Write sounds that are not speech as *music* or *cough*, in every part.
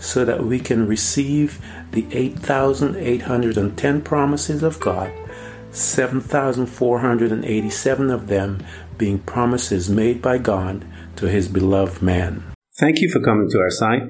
so that we can receive the 8,810 promises of God, 7,487 of them being promises made by God to his beloved man. Thank you for coming to our site.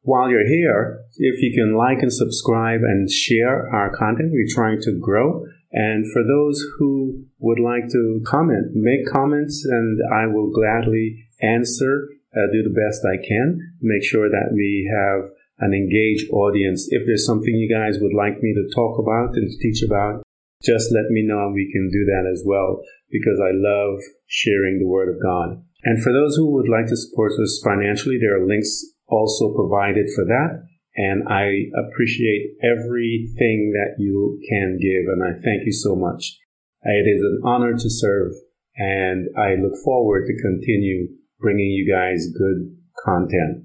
While you're here, if you can like and subscribe and share our content, we're trying to grow. And for those who would like to comment, make comments and I will gladly answer, uh, do the best I can, make sure that we have an engaged audience. If there's something you guys would like me to talk about and teach about, just let me know and we can do that as well because I love sharing the Word of God. And for those who would like to support us financially, there are links also provided for that. And I appreciate everything that you can give. And I thank you so much. It is an honor to serve. And I look forward to continue bringing you guys good content.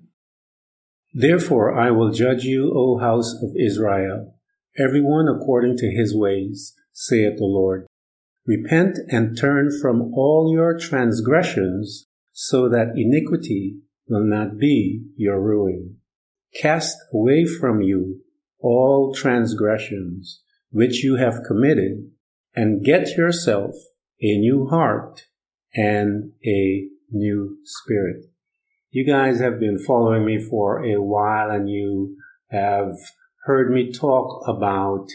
Therefore I will judge you, O house of Israel, everyone according to his ways, saith the Lord. Repent and turn from all your transgressions, so that iniquity will not be your ruin. Cast away from you all transgressions which you have committed, and get yourself a new heart and a new spirit. You guys have been following me for a while and you have heard me talk about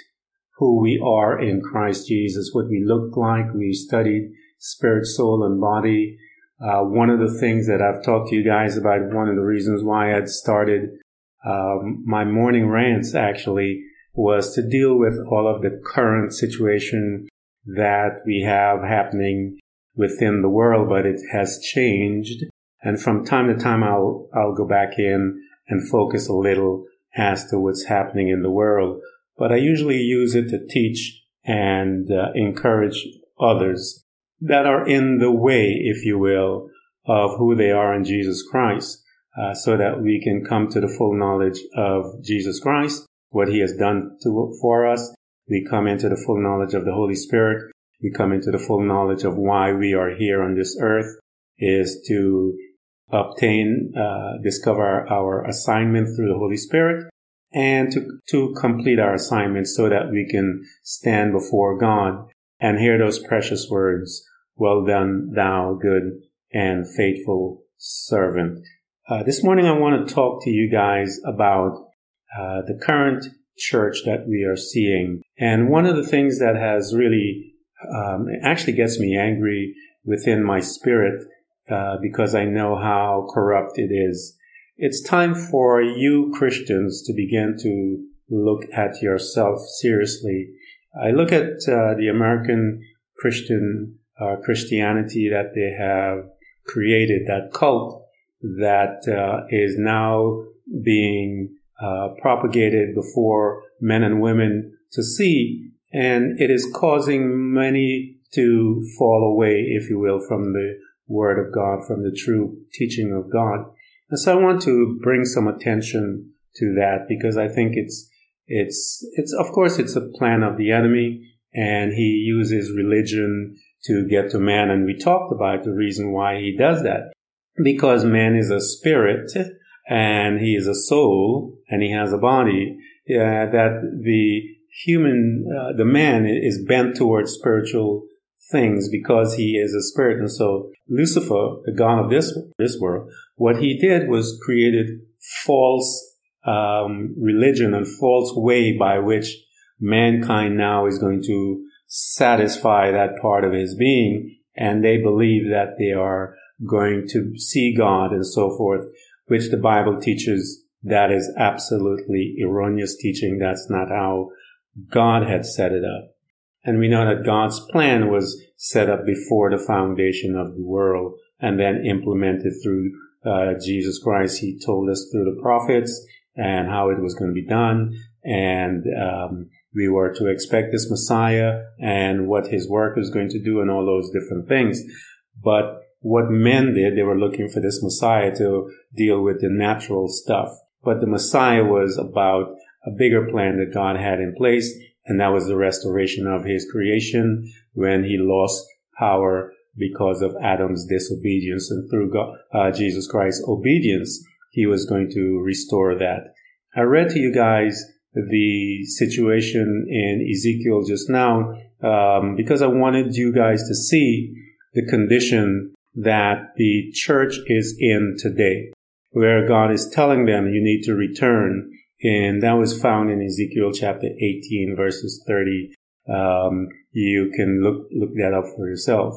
who we are in Christ Jesus, what we look like. We studied spirit, soul, and body. Uh, one of the things that I've talked to you guys about, one of the reasons why I'd started um, my morning rants actually was to deal with all of the current situation that we have happening within the world, but it has changed. And from time to time, I'll, I'll go back in and focus a little as to what's happening in the world. But I usually use it to teach and uh, encourage others that are in the way, if you will, of who they are in Jesus Christ, uh, so that we can come to the full knowledge of Jesus Christ, what he has done to, for us. We come into the full knowledge of the Holy Spirit. We come into the full knowledge of why we are here on this earth is to obtain, uh, discover our assignment through the Holy Spirit and to, to complete our assignment so that we can stand before God and hear those precious words, well done, thou good and faithful servant. Uh, this morning I want to talk to you guys about uh, the current church that we are seeing. And one of the things that has really um, it actually gets me angry within my spirit uh, because I know how corrupt it is. It's time for you Christians to begin to look at yourself seriously. I look at uh, the American Christian uh, Christianity that they have created, that cult that uh, is now being uh, propagated before men and women to see, and it is causing many to fall away, if you will, from the Word of God, from the true teaching of God. And so I want to bring some attention to that because I think it's, it's, it's, of course, it's a plan of the enemy and he uses religion to get to man. And we talked about the reason why he does that. Because man is a spirit and he is a soul and he has a body, uh, that the human, uh, the man is bent towards spiritual things because he is a spirit. And so Lucifer, the god of this, this world, what he did was created false um, religion and false way by which mankind now is going to satisfy that part of his being. and they believe that they are going to see God and so forth, which the Bible teaches that is absolutely erroneous teaching. That's not how God had set it up. And we know that God's plan was set up before the foundation of the world and then implemented through uh, Jesus Christ. He told us through the prophets and how it was going to be done. And um, we were to expect this Messiah and what his work was going to do and all those different things. But what men did, they were looking for this Messiah to deal with the natural stuff. But the Messiah was about a bigger plan that God had in place, and that was the restoration of his creation when he lost power because of Adam's disobedience and through God, uh, Jesus Christ's obedience, he was going to restore that. I read to you guys the situation in Ezekiel just now um, because I wanted you guys to see the condition that the church is in today, where God is telling them you need to return. And that was found in Ezekiel chapter 18 verses 30. Um, you can look, look that up for yourself.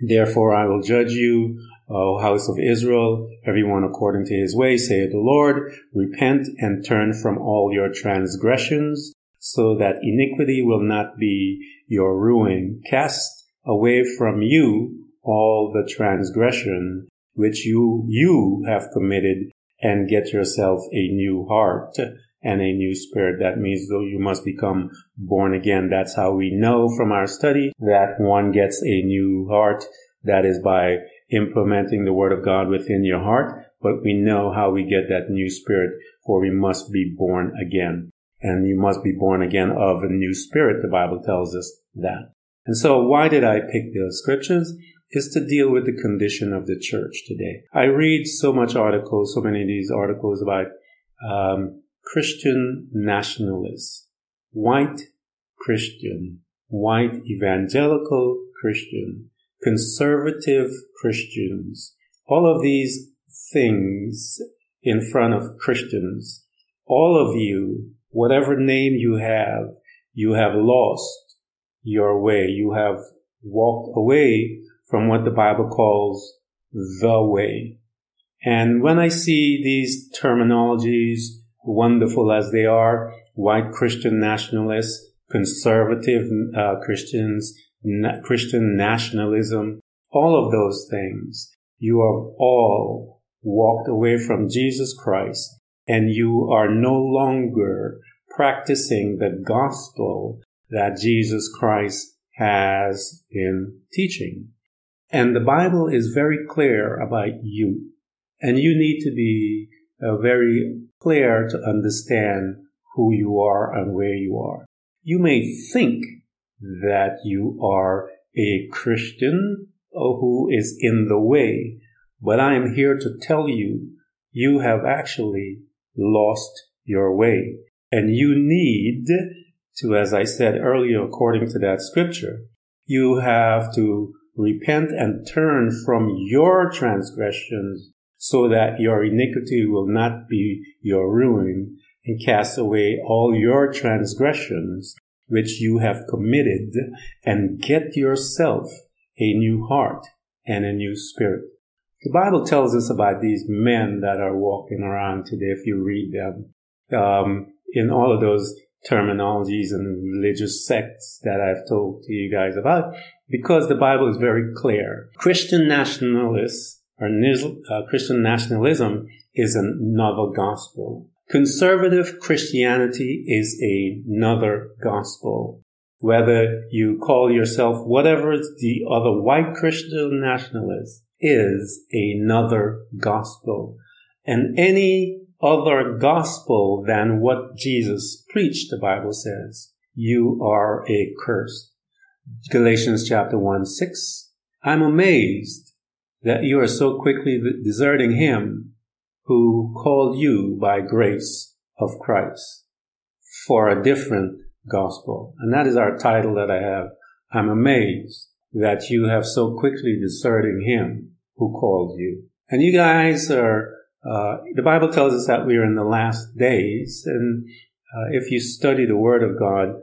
Therefore I will judge you, O house of Israel, everyone according to his way, saith the Lord. Repent and turn from all your transgressions, so that iniquity will not be your ruin. Cast away from you all the transgression which you, you have committed and get yourself a new heart and a new spirit. That means though you must become born again. That's how we know from our study that one gets a new heart. That is by implementing the word of God within your heart. But we know how we get that new spirit for we must be born again. And you must be born again of a new spirit. The Bible tells us that. And so why did I pick the scriptures? Is to deal with the condition of the church today. I read so much articles, so many of these articles about um, Christian nationalists, white Christian, white evangelical Christian, conservative Christians, all of these things in front of Christians, all of you, whatever name you have, you have lost your way. You have walked away from what the Bible calls the way. And when I see these terminologies, wonderful as they are, white Christian nationalists, conservative uh, Christians, na- Christian nationalism, all of those things, you have all walked away from Jesus Christ and you are no longer practicing the gospel that Jesus Christ has been teaching. And the Bible is very clear about you. And you need to be uh, very clear to understand who you are and where you are. You may think that you are a Christian who is in the way, but I am here to tell you, you have actually lost your way. And you need to, as I said earlier, according to that scripture, you have to repent and turn from your transgressions so that your iniquity will not be your ruin and cast away all your transgressions which you have committed and get yourself a new heart and a new spirit. The Bible tells us about these men that are walking around today if you read them. Um, in all of those terminologies and religious sects that I've told to you guys about because the Bible is very clear. Christian nationalists or uh, Christian nationalism is another gospel. Conservative Christianity is another gospel. Whether you call yourself whatever the other white Christian nationalist is another gospel. And any other gospel than what Jesus preached, the Bible says, you are a curse. Galatians chapter 1, 6. I'm amazed that you are so quickly deserting him who called you by grace of Christ for a different gospel. And that is our title that I have. I'm amazed that you have so quickly deserting him who called you. And you guys are uh, the Bible tells us that we are in the last days, and uh, if you study the Word of God,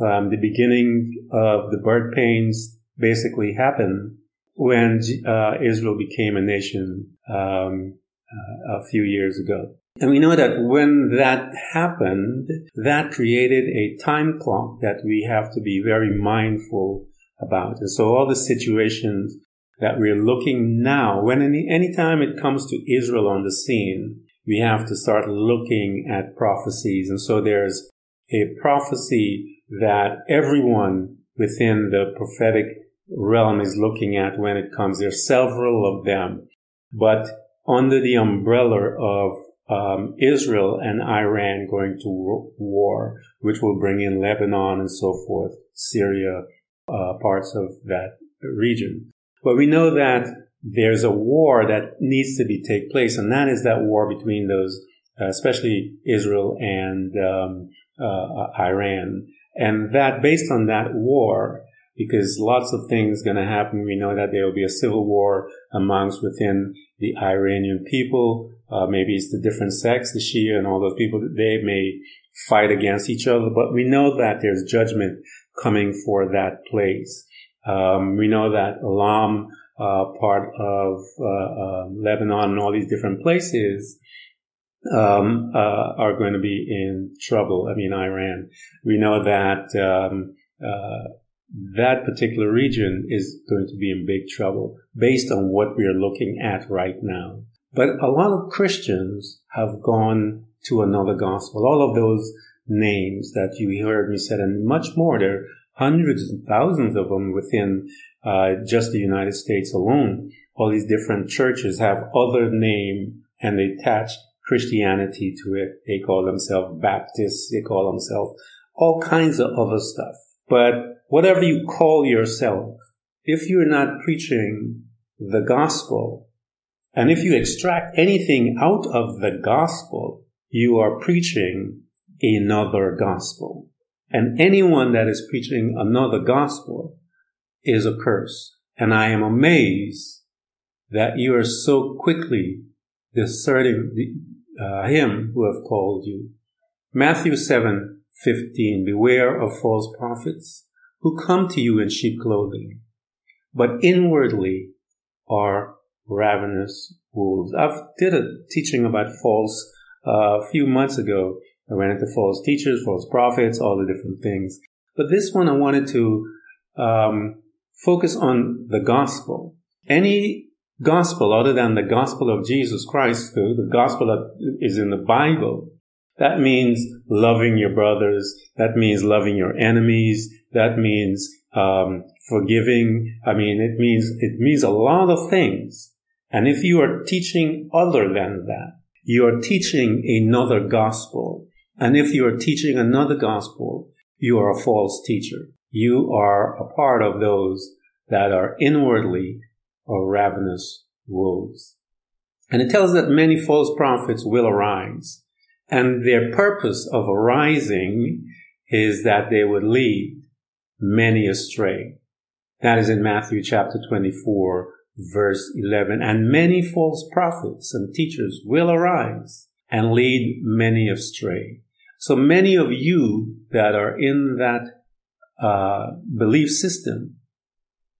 um, the beginning of the birth pains basically happened when uh, Israel became a nation um, uh, a few years ago. And we know that when that happened, that created a time clock that we have to be very mindful about. And so all the situations that we're looking now, when any, anytime it comes to Israel on the scene, we have to start looking at prophecies. And so there's a prophecy that everyone within the prophetic realm is looking at when it comes. There are several of them, but under the umbrella of um, Israel and Iran going to war, which will bring in Lebanon and so forth, Syria, uh, parts of that region. But we know that there's a war that needs to be take place, and that is that war between those, uh, especially Israel and um, uh, Iran, and that based on that war, because lots of things going to happen. We know that there will be a civil war amongst within the Iranian people. Uh, maybe it's the different sects, the Shia and all those people. They may fight against each other, but we know that there's judgment coming for that place. Um, we know that Elam, uh, part of uh, uh, Lebanon and all these different places, um, uh, are going to be in trouble. I mean, Iran. We know that um, uh, that particular region is going to be in big trouble based on what we are looking at right now. But a lot of Christians have gone to another gospel. All of those names that you heard me said, and much more. There are hundreds and thousands of them within uh, just the United States alone. All these different churches have other name and they attach Christianity to it. They call themselves Baptists. They call themselves all kinds of other stuff. But whatever you call yourself, if you're not preaching the gospel, and if you extract anything out of the gospel, you are preaching another gospel. And anyone that is preaching another gospel is a curse. And I am amazed that you are so quickly deserting uh, him who have called you. Matthew 7, 15. Beware of false prophets who come to you in sheep clothing, but inwardly are ravenous wolves. I've did a teaching about false uh, a few months ago. I went into false teachers, false prophets, all the different things. But this one I wanted to um, focus on the gospel. Any gospel other than the gospel of Jesus Christ, the, the gospel that is in the Bible, that means loving your brothers. That means loving your enemies. That means um, forgiving. I mean, it means it means a lot of things. And if you are teaching other than that, you are teaching another gospel. And if you are teaching another gospel, you are a false teacher. You are a part of those that are inwardly or ravenous wolves. And it tells that many false prophets will arise. And their purpose of arising is that they would lead many astray. That is in Matthew chapter 24, verse 11. And many false prophets and teachers will arise and lead many astray. So many of you that are in that uh, belief system,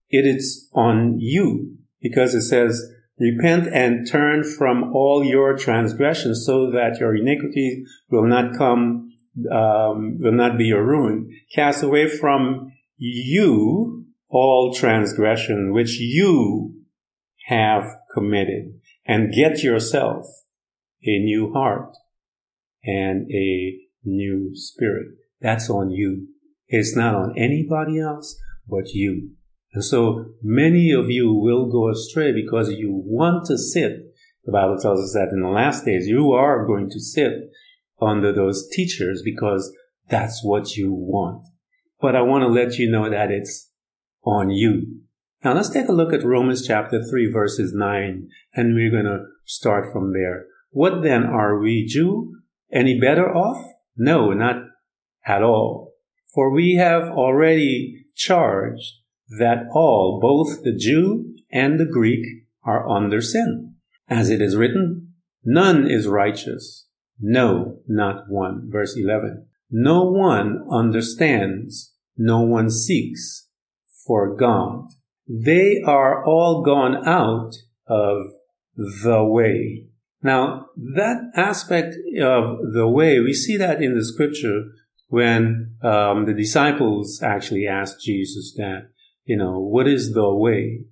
it is on you because it says Repent and turn from all your transgressions so that your iniquity will not come, um, will not be your ruin. Cast away from you all transgression which you have committed and get yourself a new heart and a new spirit. That's on you. It's not on anybody else but you. And so many of you will go astray because you want to sit. The Bible tells us that in the last days you are going to sit under those teachers because that's what you want. But I want to let you know that it's on you. Now let's take a look at Romans chapter 3 verses 9 and we're going to start from there. What then are we Jew any better off? No, not at all. For we have already charged that all, both the Jew and the Greek, are under sin. As it is written, none is righteous. No, not one. Verse 11. No one understands. No one seeks. for God. They are all gone out of the way. Now, that aspect of the way, we see that in the scripture when um, the disciples actually asked Jesus that, you know, what is the way?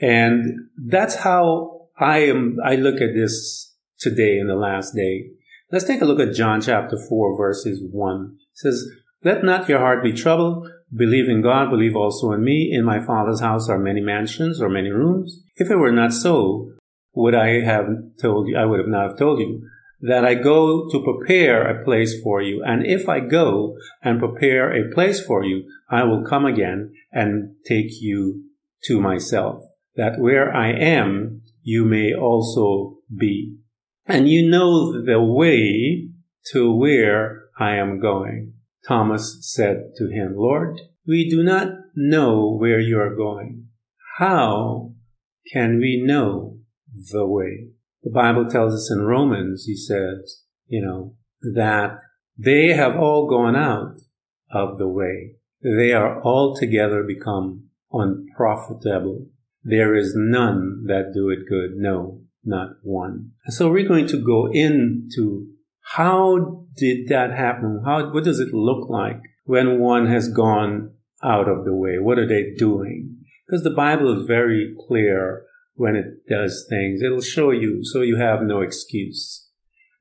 And that's how I am, I look at this today in the last day. Let's take a look at John chapter 4 verses 1. It says, let not your heart be troubled. Believe in God, believe also in me. In my Father's house are many mansions or many rooms. If it were not so, would I have told you, I would have not have told you that I go to prepare a place for you. And if I go and prepare a place for you, I will come again and take you to myself, that where I am, you may also be. And you know the way to where I am going. Thomas said to him, Lord, we do not know where you are going. How can we know the way? The Bible tells us in Romans, he says, you know, that they have all gone out of the way. They are altogether become unprofitable. There is none that do it good. No, not one. So we're going to go into how did that happen? How, what does it look like when one has gone out of the way? What are they doing? Because the Bible is very clear when it does things. It'll show you so you have no excuse.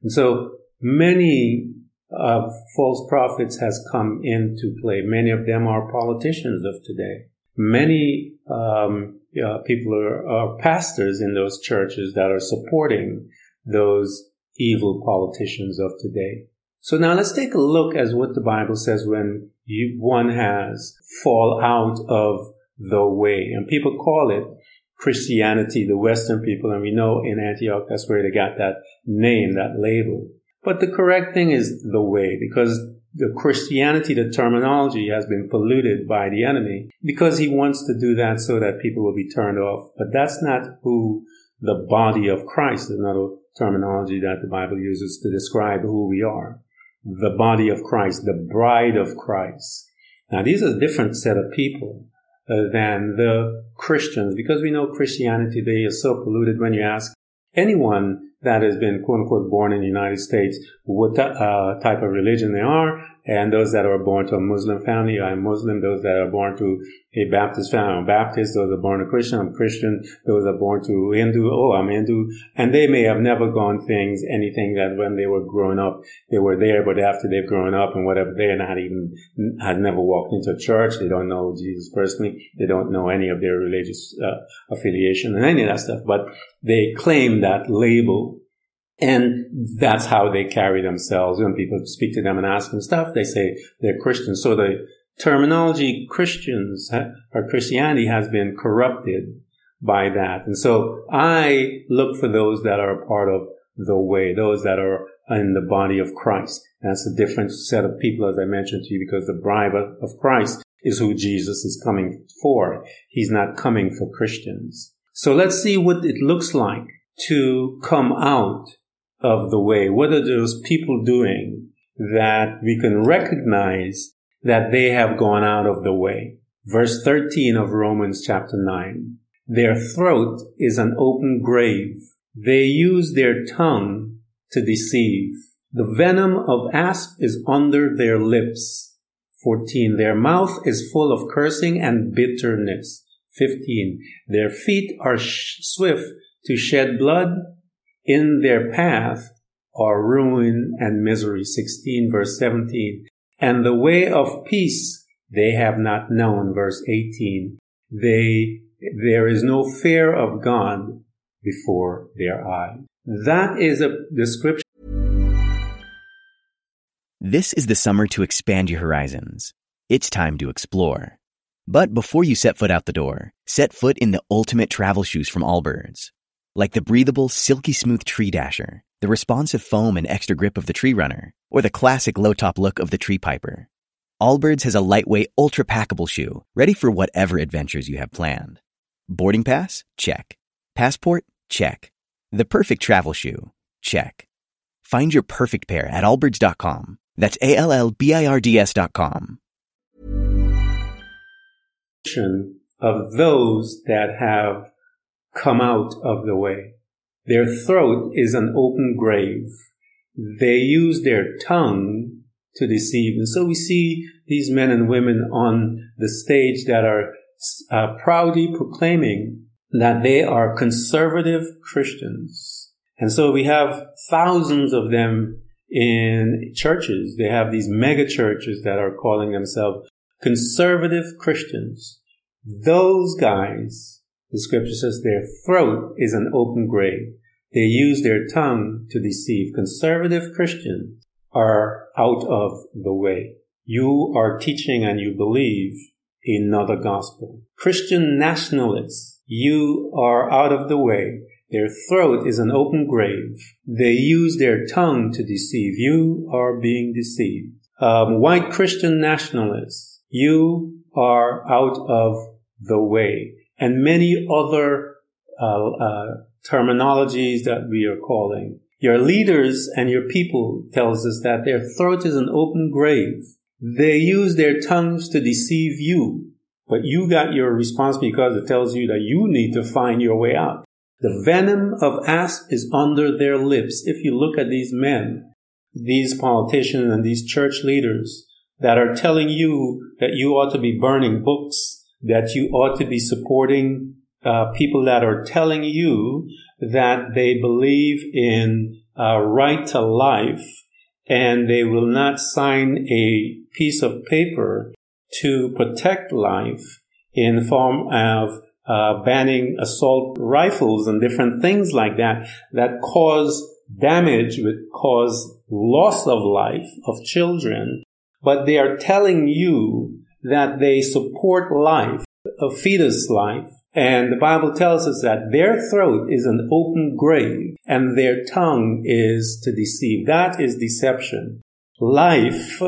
And so many of false prophets has come into play. Many of them are politicians of today. Many um, uh, people are, are pastors in those churches that are supporting those evil politicians of today. So now let's take a look at what the Bible says when you, one has fall out of the way. And people call it Christianity, the Western people. And we know in Antioch, that's where they got that name, that label. But the correct thing is the way because the Christianity, the terminology has been polluted by the enemy because he wants to do that so that people will be turned off. But that's not who the body of Christ is, not a terminology that the Bible uses to describe who we are. The body of Christ, the bride of Christ. Now these are a different set of people than the Christians. Because we know Christianity today is so polluted. When you ask anyone that has been quote unquote born in the United States what uh, type of religion they are and those that are born to a Muslim family, I'm Muslim. Those that are born to a Baptist family, I'm Baptist. Those that are born to Christian, I'm Christian. Those that are born to Hindu, oh, I'm Hindu. And they may have never gone things, anything that when they were growing up, they were there, but after they've grown up and whatever, they're not even, had never walked into a church. They don't know Jesus personally. They don't know any of their religious uh, affiliation and any of that stuff, but they claim that label and that's how they carry themselves. When people speak to them and ask them stuff, they say they're Christians. So the terminology Christians or Christianity has been corrupted by that. And so I look for those that are part of the way, those that are in the body of Christ. That's a different set of people, as I mentioned to you, because the bride of Christ is who Jesus is coming for. He's not coming for Christians. So let's see what it looks like to come out of the way? What are those people doing that we can recognize that they have gone out of the way? Verse 13 of Romans chapter 9. Their throat is an open grave. They use their tongue to deceive. The venom of asp is under their lips. 14. Their mouth is full of cursing and bitterness. 15. Their feet are sh- swift to shed blood in their path are ruin and misery. 16 verse 17. And the way of peace they have not known. Verse 18. They, there is no fear of God before their eyes. That is a description. This is the summer to expand your horizons. It's time to explore. But before you set foot out the door, set foot in the ultimate travel shoes from Allbirds. Like the breathable, silky smooth Tree Dasher, the responsive foam and extra grip of the Tree Runner, or the classic low top look of the Tree Piper. Allbirds has a lightweight, ultra packable shoe, ready for whatever adventures you have planned. Boarding pass? Check. Passport? Check. The perfect travel shoe? Check. Find your perfect pair at allbirds.com. That's A L L B I R D S.com. of those that have come out of the way. Their throat is an open grave. They use their tongue to deceive. And so we see these men and women on the stage that are uh, proudly proclaiming that they are conservative Christians. And so we have thousands of them in churches. They have these mega churches that are calling themselves conservative Christians. Those guys, the scripture says their throat is an open grave. They use their tongue to deceive. Conservative Christians are out of the way. You are teaching and you believe another gospel. Christian nationalists, you are out of the way. Their throat is an open grave. They use their tongue to deceive. You are being deceived. Um, white Christian nationalists, you are out of the way. And many other uh, uh, terminologies that we are calling. Your leaders and your people tells us that their throat is an open grave. They use their tongues to deceive you, but you got your response because it tells you that you need to find your way out. The venom of asp is under their lips. If you look at these men, these politicians and these church leaders that are telling you that you ought to be burning books, that you ought to be supporting uh, people that are telling you that they believe in uh, right to life and they will not sign a piece of paper to protect life in form of uh, banning assault rifles and different things like that that cause damage, would cause loss of life of children. But they are telling you that they support life, a fetus life. And the Bible tells us that their throat is an open grave and their tongue is to deceive. That is deception. Life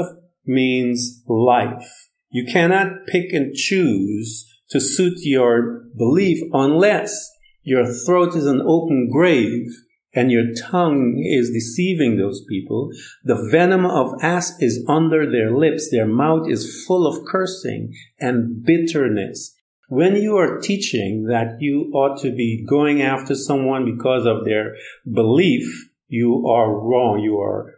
means life. You cannot pick and choose to suit your belief unless your throat is an open grave and your tongue is deceiving those people. The venom of asp is under their lips. Their mouth is full of cursing and bitterness. When you are teaching that you ought to be going after someone because of their belief, you are wrong. You are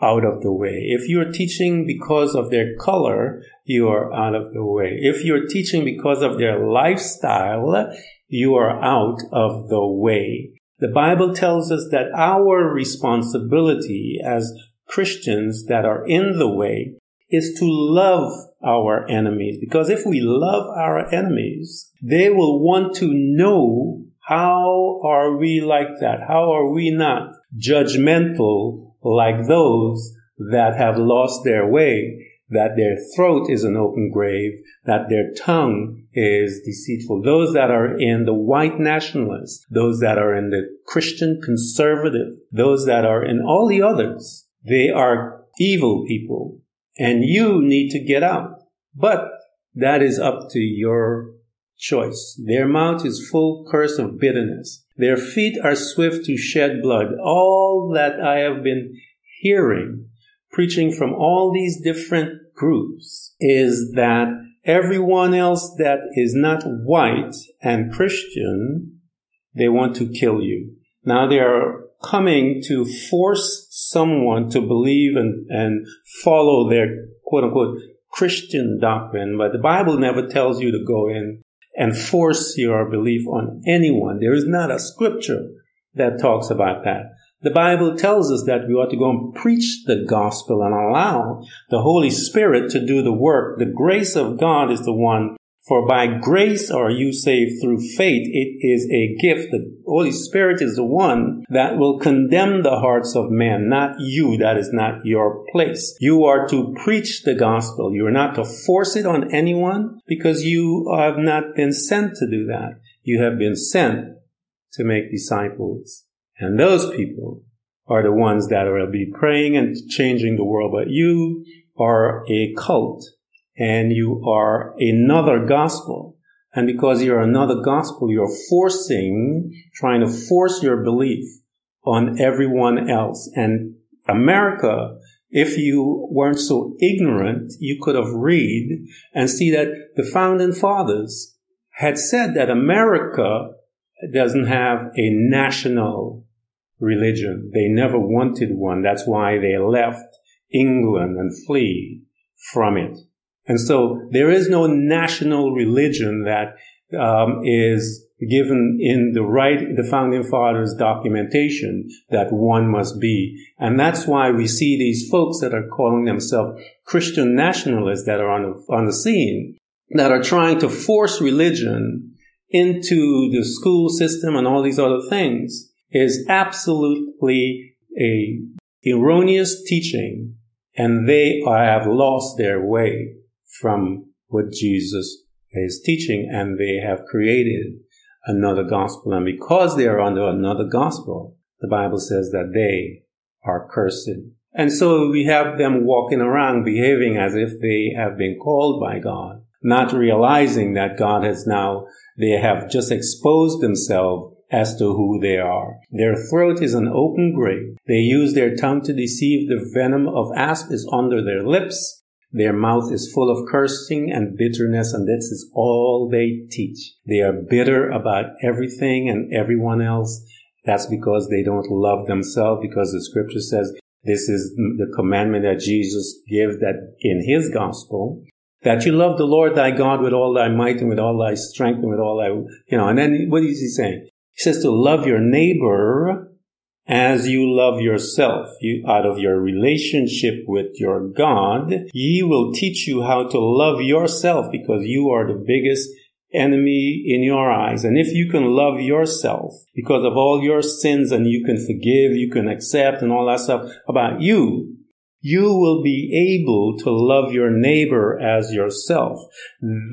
out of the way. If you're teaching because of their color, you are out of the way. If you're teaching because of their lifestyle, you are out of the way. The Bible tells us that our responsibility as Christians that are in the way is to love our enemies. Because if we love our enemies, they will want to know how are we like that? How are we not judgmental like those that have lost their way, that their throat is an open grave, that their tongue is deceitful. Those that are in the white nationalists, those that are in the Christian conservative, those that are in all the others, they are evil people and you need to get out. But that is up to your choice. Their mouth is full curse of bitterness. Their feet are swift to shed blood. All that I have been hearing, preaching from all these different groups, is that everyone else that is not white and Christian, they want to kill you. Now they are coming to force someone to believe and, and follow their quote unquote Christian doctrine, but the Bible never tells you to go in and force your belief on anyone. There is not a scripture that talks about that. The Bible tells us that we ought to go and preach the gospel and allow the Holy Spirit to do the work. The grace of God is the one for by grace are you saved through faith. It is a gift. The Holy Spirit is the one that will condemn the hearts of men, not you. That is not your place. You are to preach the gospel. You are not to force it on anyone because you have not been sent to do that. You have been sent to make disciples. And those people are the ones that will be praying and changing the world. But you are a cult and you are another gospel. And because you're another gospel, you're forcing, trying to force your belief on everyone else. And America if you weren't so ignorant, you could have read and see that the founding fathers had said that America doesn't have a national religion. They never wanted one. That's why they left England and flee from it. And so there is no national religion that um, is given in the right, the founding fathers documentation that one must be. And that's why we see these folks that are calling themselves Christian nationalists that are on the, on the scene that are trying to force religion into the school system and all these other things is absolutely a erroneous teaching and they have lost their way from what Jesus is teaching and they have created another gospel. And because they are under another gospel, the Bible says that they are cursed. And so we have them walking around behaving as if they have been called by God, not realizing that God has now, they have just exposed themselves as to who they are. Their throat is an open grave. They use their tongue to deceive. The venom of asp is under their lips. Their mouth is full of cursing and bitterness, and this is all they teach. They are bitter about everything and everyone else. That's because they don't love themselves, because the scripture says this is the commandment that Jesus gives that in his gospel, that you love the Lord thy God with all thy might and with all thy strength and with all thy, you know, and then what is he saying? He says to love your neighbor as you love yourself. You, out of your relationship with your God, He will teach you how to love yourself because you are the biggest enemy in your eyes. And if you can love yourself because of all your sins and you can forgive, you can accept and all that stuff about you, you will be able to love your neighbor as yourself.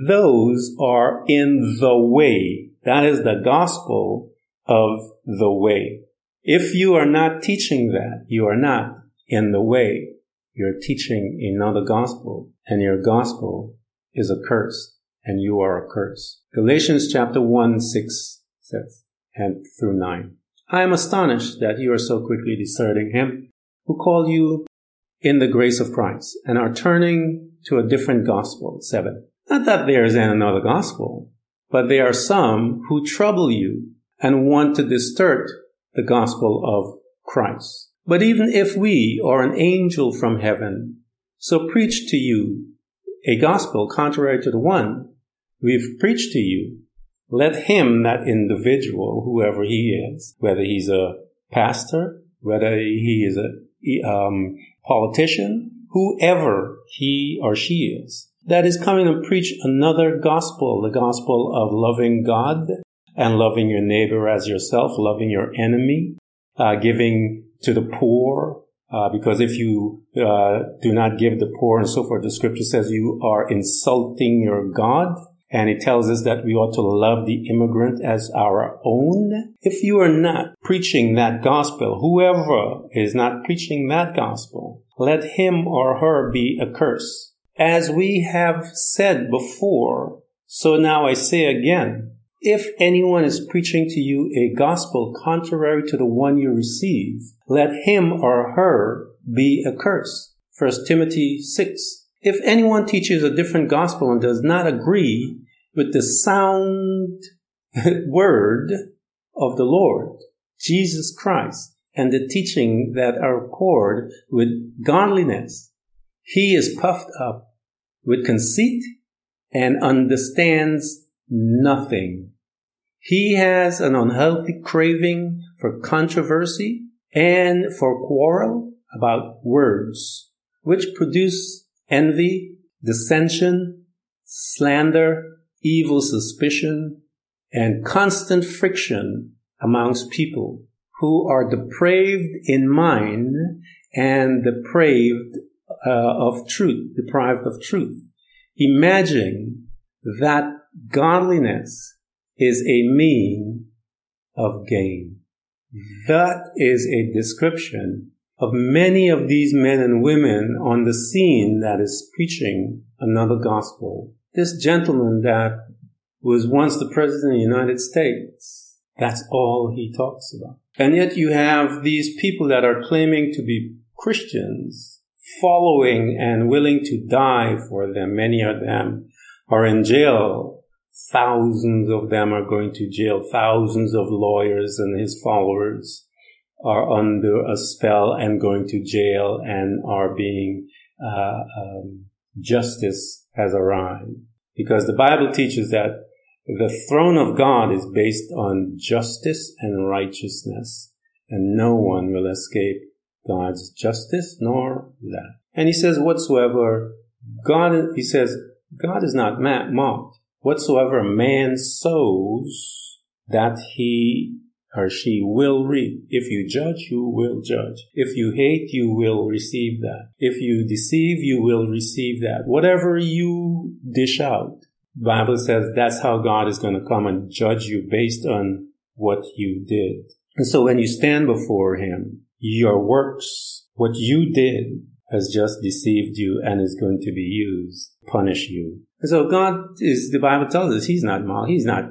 Those are in the way. That is the gospel of the way. If you are not teaching that, you are not in the way. You're teaching another gospel, and your gospel is a curse, and you are a curse. Galatians chapter 1, 6 says, and through 9. I am astonished that you are so quickly deserting him who called you in the grace of Christ and are turning to a different gospel. 7. Not that there is another gospel, but there are some who trouble you and want to distort the gospel of Christ. But even if we or an angel from heaven so preach to you a gospel contrary to the one we've preached to you, let him, that individual, whoever he is, whether he's a pastor, whether he is a um, politician, whoever he or she is, that is coming to preach another gospel, the gospel of loving God and loving your neighbor as yourself, loving your enemy, uh, giving to the poor, uh, because if you uh, do not give the poor and so forth, the scripture says you are insulting your God. And it tells us that we ought to love the immigrant as our own. If you are not preaching that gospel, whoever is not preaching that gospel, let him or her be accursed. As we have said before, so now I say again, if anyone is preaching to you a gospel contrary to the one you receive, let him or her be accursed. 1 Timothy 6. If anyone teaches a different gospel and does not agree with the sound *laughs* word of the Lord, Jesus Christ, and the teaching that are accord with godliness, he is puffed up with conceit and understands nothing. He has an unhealthy craving for controversy and for quarrel about words, which produce envy, dissension, slander, evil suspicion, and constant friction amongst people who are depraved in mind and depraved uh, of truth, deprived of truth. Imagine that godliness is a mean of gain. That is a description of many of these men and women on the scene that is preaching another gospel. This gentleman that was once the president of the United States, that's all he talks about. And yet you have these people that are claiming to be Christians following and willing to die for them. Many of them are in jail. Thousands of them are going to jail. Thousands of lawyers and his followers are under a spell and going to jail and are being uh, um, justice has arrived because the Bible teaches that the throne of God is based on justice and righteousness, and no one will escape God's justice nor that. And he says, whatsoever God, he says, God is not mocked. Whatsoever man sows, that he or she will reap. If you judge, you will judge. If you hate, you will receive that. If you deceive, you will receive that. Whatever you dish out, Bible says that's how God is going to come and judge you based on what you did. And so when you stand before Him, your works, what you did, has just deceived you and is going to be used punish you. And so God is, the Bible tells us, He's not mal, He's not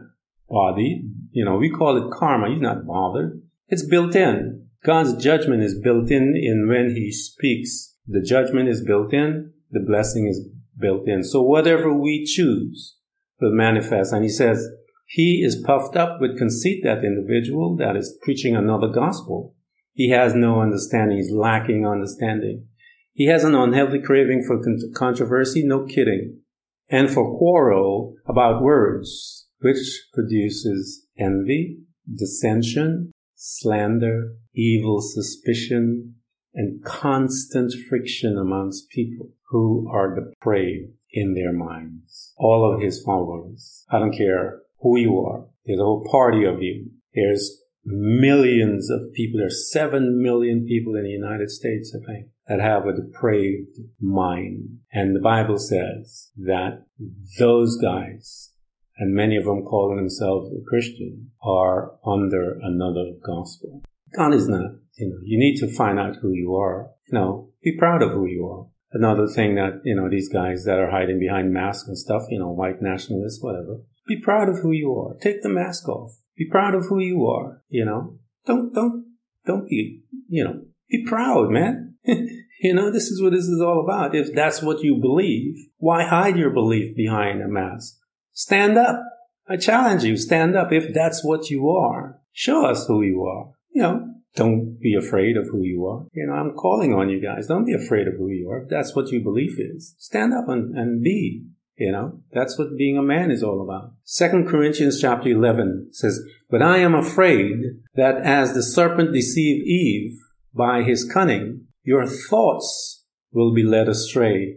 bothered. You know, we call it karma. He's not bothered. It's built in. God's judgment is built in in when He speaks. The judgment is built in. The blessing is built in. So whatever we choose will manifest. And he says, he is puffed up with conceit, that individual that is preaching another gospel. He has no understanding. He's lacking understanding. He has an unhealthy craving for controversy, no kidding, and for quarrel about words, which produces envy, dissension, slander, evil suspicion, and constant friction amongst people who are depraved in their minds. All of his followers. I don't care who you are. There's a whole party of you. There's millions of people. There's seven million people in the United States, I think, that have a depraved mind. And the Bible says that those guys, and many of them calling themselves a Christian, are under another gospel. God is not, you know, you need to find out who you are. You know, be proud of who you are another thing that, you know, these guys that are hiding behind masks and stuff, you know, white nationalists, whatever. Be proud of who you are. Take the mask off. Be proud of who you are, you know. Don't, don't, don't be, you know, be proud, man. *laughs* you know, this is what this is all about. If that's what you believe, why hide your belief behind a mask? Stand up. I challenge you, stand up if that's what you are. Show us who you are. You know, don't be afraid of who you are. You know, I'm calling on you guys. Don't be afraid of who you are. If that's what your belief is. Stand up and, and be. You know, that's what being a man is all about. Second Corinthians chapter 11 says, But I am afraid that as the serpent deceived Eve by his cunning, your thoughts will be led astray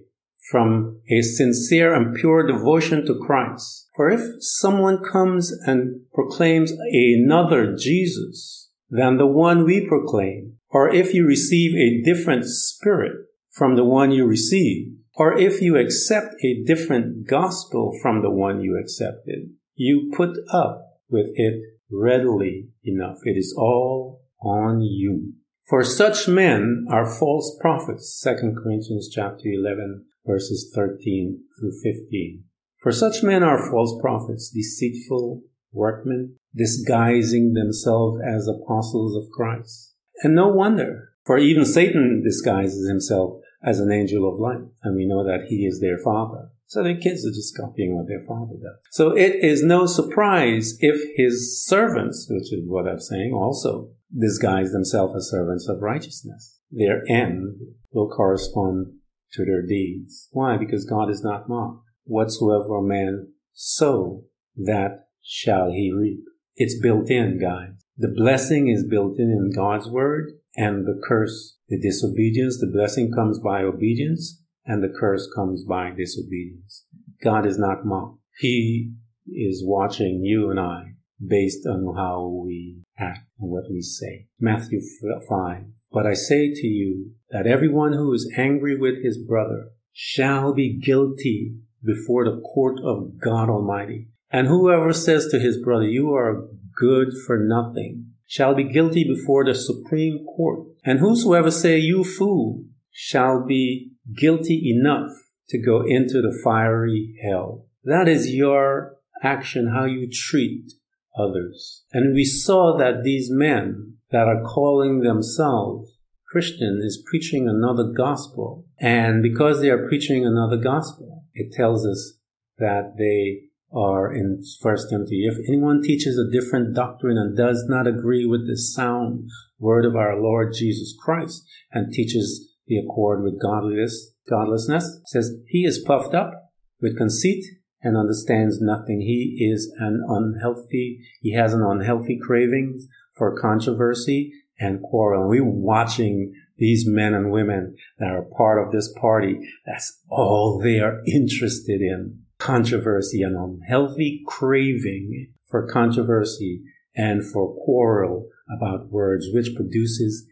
from a sincere and pure devotion to Christ. For if someone comes and proclaims another Jesus, than the one we proclaim, or if you receive a different spirit from the one you received, or if you accept a different gospel from the one you accepted, you put up with it readily enough. It is all on you. For such men are false prophets, 2 Corinthians chapter 11 verses 13 through 15. For such men are false prophets, deceitful workmen, disguising themselves as apostles of Christ. And no wonder, for even Satan disguises himself as an angel of light, and we know that he is their father. So their kids are just copying what their father does. So it is no surprise if his servants, which is what I'm saying, also disguise themselves as servants of righteousness. Their end will correspond to their deeds. Why? Because God is not mocked. Whatsoever a man sow, that shall he reap. It's built in, guys. The blessing is built in in God's word and the curse, the disobedience, the blessing comes by obedience and the curse comes by disobedience. God is not mocked. He is watching you and I based on how we act and what we say. Matthew 5. But I say to you that everyone who is angry with his brother shall be guilty before the court of God Almighty. And whoever says to his brother, You are good for nothing, shall be guilty before the Supreme Court. And whosoever say, You fool, shall be guilty enough to go into the fiery hell. That is your action, how you treat others. And we saw that these men that are calling themselves Christian is preaching another gospel. And because they are preaching another gospel, it tells us that they are in First Timothy. If anyone teaches a different doctrine and does not agree with the sound word of our Lord Jesus Christ and teaches the accord with godliness, godlessness, says he is puffed up with conceit and understands nothing. He is an unhealthy, he has an unhealthy craving for controversy and quarrel. We're watching these men and women that are part of this party. That's all they are interested in. Controversy and unhealthy craving for controversy and for quarrel about words, which produces,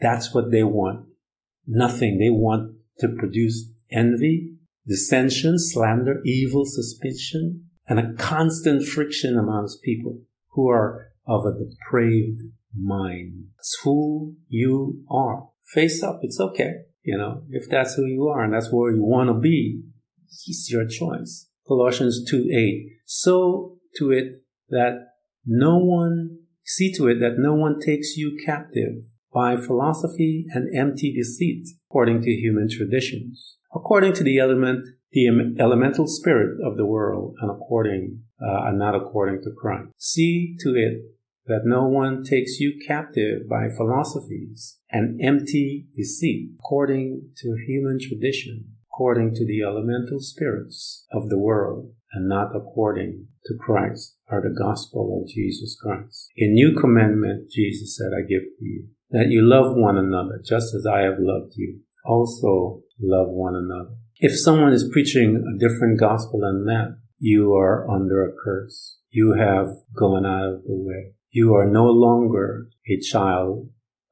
that's what they want. Nothing. They want to produce envy, dissension, slander, evil, suspicion, and a constant friction amongst people who are of a depraved mind. It's who you are. Face up. It's okay. You know, if that's who you are and that's where you want to be, it's your choice. Colossians 2 8. So to it that no one, see to it that no one takes you captive by philosophy and empty deceit, according to human traditions, according to the element, the elemental spirit of the world, and according, uh, and not according to Christ. See to it that no one takes you captive by philosophies and empty deceit, according to human tradition, according to the elemental spirits of the world, and not according to Christ or the gospel of Jesus Christ. A new commandment, Jesus said, I give to you, that you love one another just as I have loved you. Also love one another. If someone is preaching a different gospel than that, you are under a curse. You have gone out of the way. You are no longer a child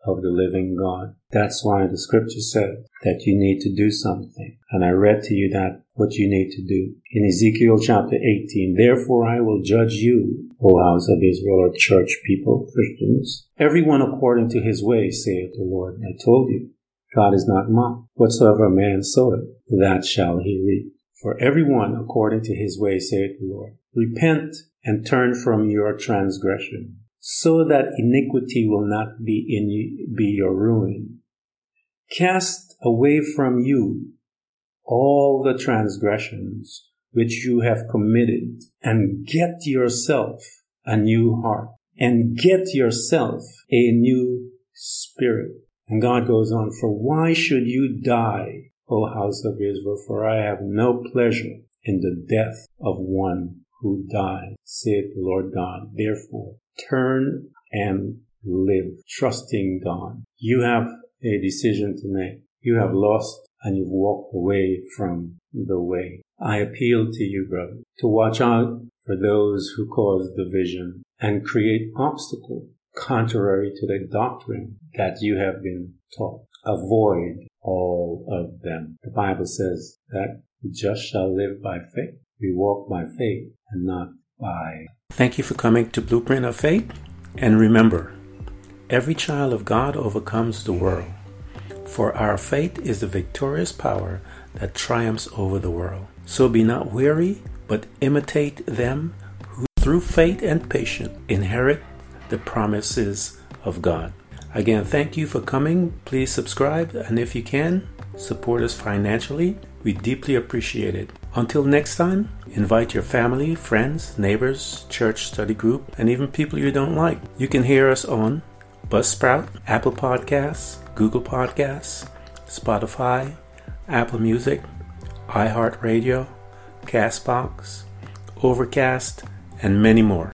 of the living God. That's why the scripture said that you need to do something. And I read to you that what you need to do. In Ezekiel chapter 18, therefore I will judge you, O house of Israel, or church people, Christians, everyone according to his way, saith the Lord. I told you, God is not mocked. Whatsoever a man soweth, that shall he reap. For everyone according to his way, saith the Lord. Repent and turn from your transgression so that iniquity will not be in you, be your ruin. Cast away from you all the transgressions which you have committed and get yourself a new heart and get yourself a new spirit. And God goes on, for why should you die, O house of Israel? For I have no pleasure in the death of one who died, saith the Lord God. Therefore, turn and live, trusting God. You have a decision to make. You have lost and you've walked away from the way. I appeal to you, brother, to watch out for those who cause division and create obstacle contrary to the doctrine that you have been taught. Avoid all of them. The Bible says that the just shall live by faith. We walk by faith and not by. Thank you for coming to Blueprint of Faith. And remember, every child of God overcomes the world. For our faith is the victorious power that triumphs over the world. So be not weary, but imitate them who through faith and patience inherit the promises of God. Again, thank you for coming. Please subscribe, and if you can, support us financially. We deeply appreciate it. Until next time, invite your family, friends, neighbors, church study group, and even people you don't like. You can hear us on Buzzsprout, Apple Podcasts, Google Podcasts, Spotify, Apple Music, iHeartRadio, Castbox, Overcast, and many more.